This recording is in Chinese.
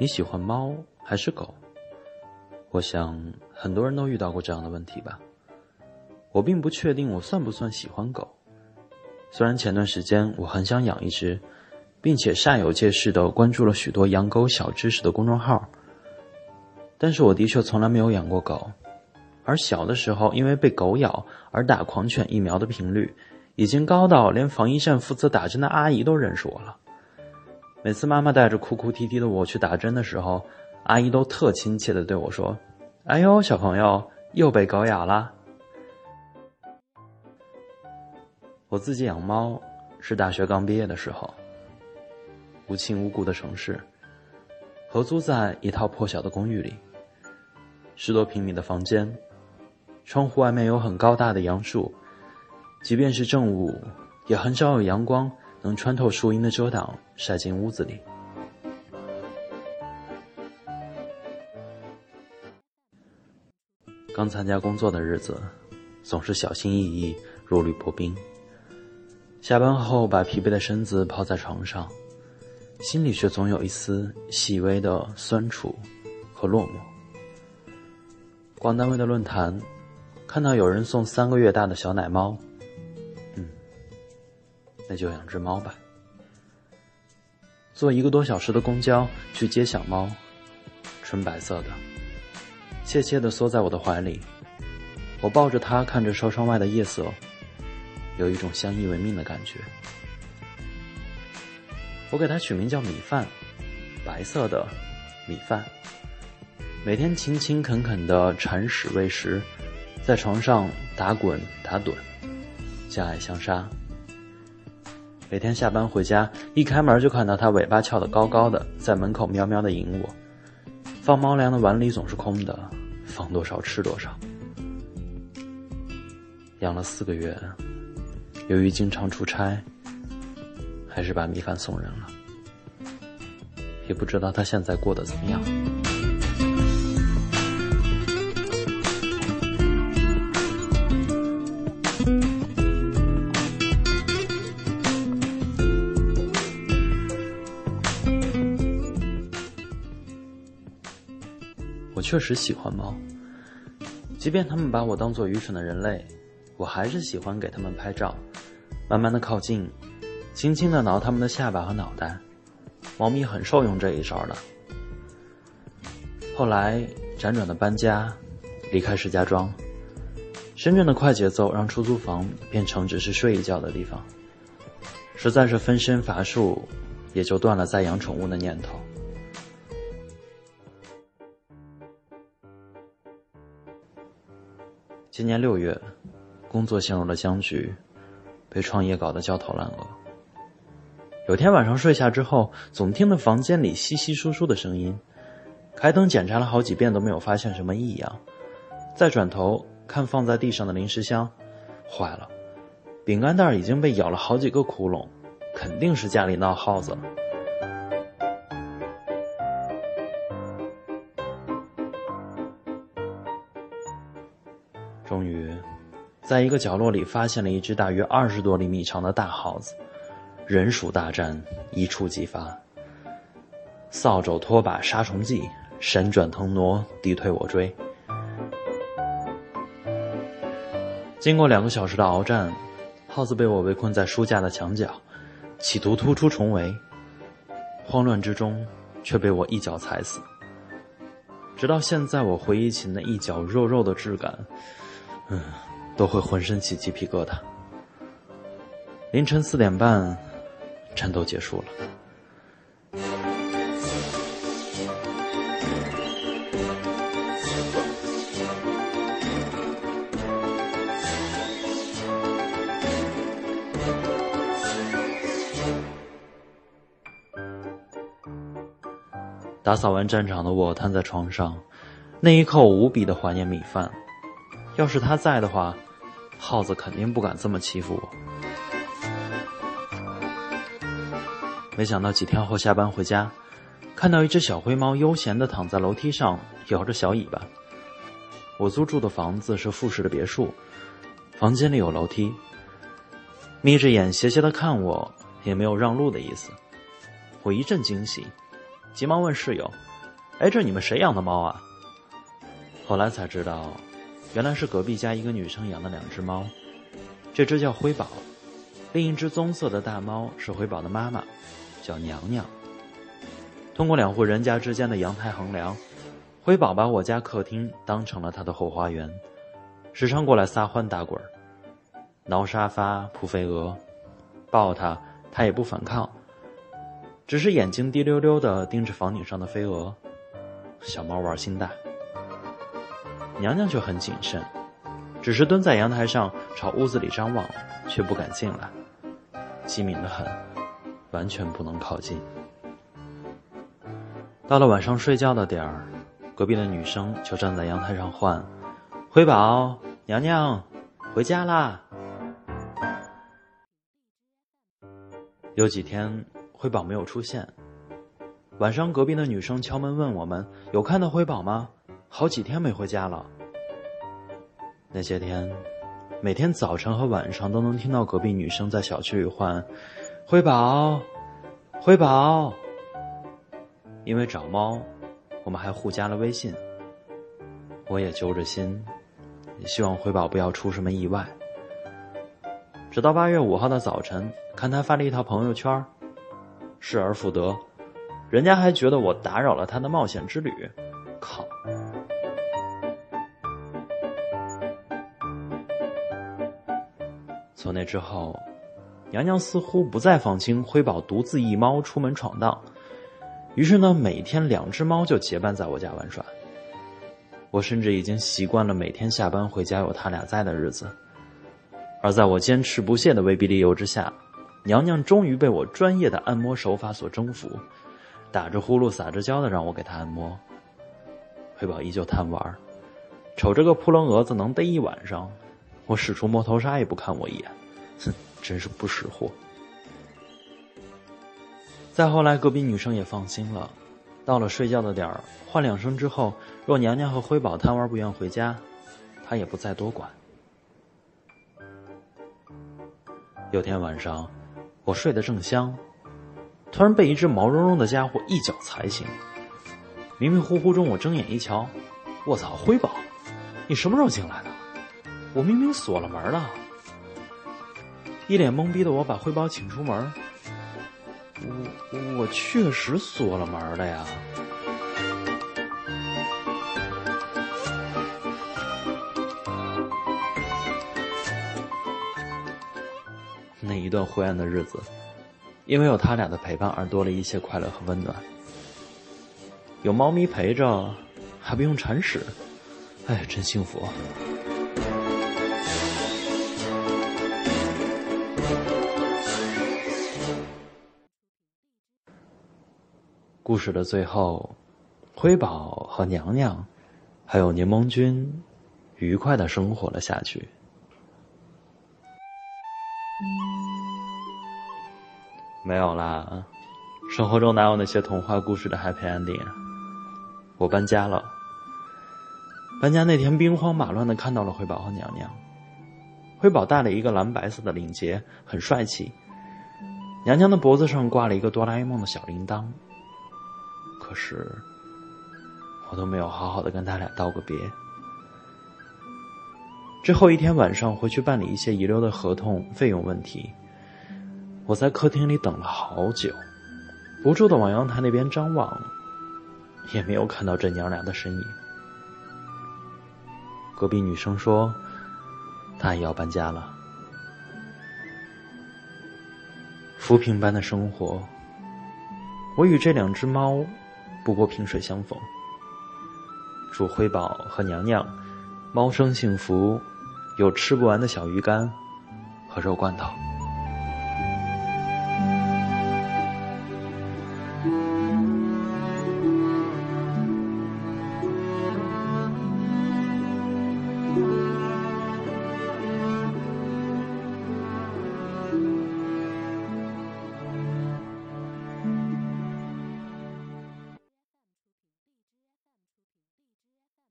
你喜欢猫还是狗？我想很多人都遇到过这样的问题吧。我并不确定我算不算喜欢狗，虽然前段时间我很想养一只，并且煞有介事的关注了许多养狗小知识的公众号，但是我的确从来没有养过狗。而小的时候因为被狗咬而打狂犬疫苗的频率，已经高到连防疫站负责打针的阿姨都认识我了。每次妈妈带着哭哭啼啼的我去打针的时候，阿姨都特亲切的对我说：“哎呦，小朋友又被狗咬了。”我自己养猫是大学刚毕业的时候，无亲无故的城市，合租在一套破小的公寓里，十多平米的房间，窗户外面有很高大的杨树，即便是正午，也很少有阳光。能穿透树荫的遮挡，晒进屋子里。刚参加工作的日子，总是小心翼翼，如履薄冰。下班后，把疲惫的身子抛在床上，心里却总有一丝细微的酸楚和落寞。逛单位的论坛，看到有人送三个月大的小奶猫。嗯那就养只猫吧。坐一个多小时的公交去接小猫，纯白色的，怯怯的缩在我的怀里。我抱着它，看着车窗外的夜色，有一种相依为命的感觉。我给它取名叫米饭，白色的米饭。每天勤勤恳恳的铲屎喂食，在床上打滚打盹，相爱相杀。每天下班回家，一开门就看到它尾巴翘得高高的，在门口喵喵的迎我。放猫粮的碗里总是空的，放多少吃多少。养了四个月，由于经常出差，还是把米饭送人了。也不知道它现在过得怎么样。确实喜欢猫，即便他们把我当做愚蠢的人类，我还是喜欢给他们拍照，慢慢的靠近，轻轻的挠他们的下巴和脑袋。猫咪很受用这一招的。后来辗转的搬家，离开石家庄，深圳的快节奏让出租房变成只是睡一觉的地方，实在是分身乏术，也就断了再养宠物的念头。今年六月，工作陷入了僵局，被创业搞得焦头烂额。有天晚上睡下之后，总听到房间里稀稀疏疏的声音，开灯检查了好几遍都没有发现什么异样。再转头看放在地上的零食箱，坏了，饼干袋已经被咬了好几个窟窿，肯定是家里闹耗子了。终于，在一个角落里发现了一只大约二十多厘米长的大耗子，人鼠大战一触即发。扫帚、拖把、杀虫剂，神转腾挪，敌退我追。经过两个小时的鏖战，耗子被我围困在书架的墙角，企图突出重围。慌乱之中，却被我一脚踩死。直到现在，我回忆起那一脚肉肉的质感。嗯，都会浑身起鸡皮疙瘩。凌晨四点半，战斗结束了。打扫完战场的我瘫在床上，那一刻我无比的怀念米饭。要是他在的话，耗子肯定不敢这么欺负我。没想到几天后下班回家，看到一只小灰猫悠闲的躺在楼梯上，摇着小尾巴。我租住的房子是复式的别墅，房间里有楼梯，眯着眼斜斜的看我，也没有让路的意思。我一阵惊喜，急忙问室友：“哎，这你们谁养的猫啊？”后来才知道，原来是隔壁家一个女生养的两只猫，这只叫辉宝，另一只棕色的大猫是辉宝的妈妈，叫娘娘。通过两户人家之间的阳台横梁，辉宝把我家客厅当成了他的后花园。时常过来撒欢打滚挠沙发、扑飞蛾，抱它，它也不反抗，只是眼睛滴溜溜的盯着房顶上的飞蛾。小猫玩心大，娘娘却很谨慎，只是蹲在阳台上朝屋子里张望，却不敢进来，机敏的很，完全不能靠近。到了晚上睡觉的点儿，隔壁的女生就站在阳台上唤：“辉宝。”娘娘，回家啦！有几天辉宝没有出现，晚上隔壁的女生敲门问我们有看到辉宝吗？好几天没回家了。那些天，每天早晨和晚上都能听到隔壁女生在小区里唤“辉宝，辉宝”。因为找猫，我们还互加了微信。我也揪着心。希望辉宝不要出什么意外。直到八月五号的早晨，看他发了一条朋友圈，失而复得，人家还觉得我打扰了他的冒险之旅。靠！从那之后，娘娘似乎不再放心辉宝独自一猫出门闯荡，于是呢，每天两只猫就结伴在我家玩耍。我甚至已经习惯了每天下班回家有他俩在的日子，而在我坚持不懈的威逼利诱之下，娘娘终于被我专业的按摩手法所征服，打着呼噜撒着娇的让我给她按摩。辉宝依旧贪玩，瞅着个扑棱蛾子能逮一晚上，我使出摸头杀也不看我一眼，哼，真是不识货。再后来，隔壁女生也放心了。到了睡觉的点儿，唤两声之后，若娘娘和辉宝贪玩不愿回家，他也不再多管。有天晚上，我睡得正香，突然被一只毛茸茸的家伙一脚踩醒。迷迷糊糊中，我睁眼一瞧，我操，辉宝，你什么时候进来的？我明明锁了门了。一脸懵逼的我把辉宝请出门。我我确实锁了门了呀。那一段灰暗的日子，因为有他俩的陪伴而多了一些快乐和温暖。有猫咪陪着，还不用铲屎，哎，真幸福。故事的最后，辉宝和娘娘，还有柠檬君，愉快的生活了下去。没有啦，生活中哪有那些童话故事的 happy ending？我搬家了。搬家那天，兵荒马乱的看到了辉宝和娘娘。辉宝戴了一个蓝白色的领结，很帅气。娘娘的脖子上挂了一个哆啦 A 梦的小铃铛。可是，我都没有好好的跟他俩道个别。之后一天晚上回去办理一些遗留的合同费用问题，我在客厅里等了好久，不住的往阳台那边张望，也没有看到这娘俩的身影。隔壁女生说，她也要搬家了。浮萍般的生活，我与这两只猫。不过萍水相逢，祝辉宝和娘娘猫生幸福，有吃不完的小鱼干和肉罐头。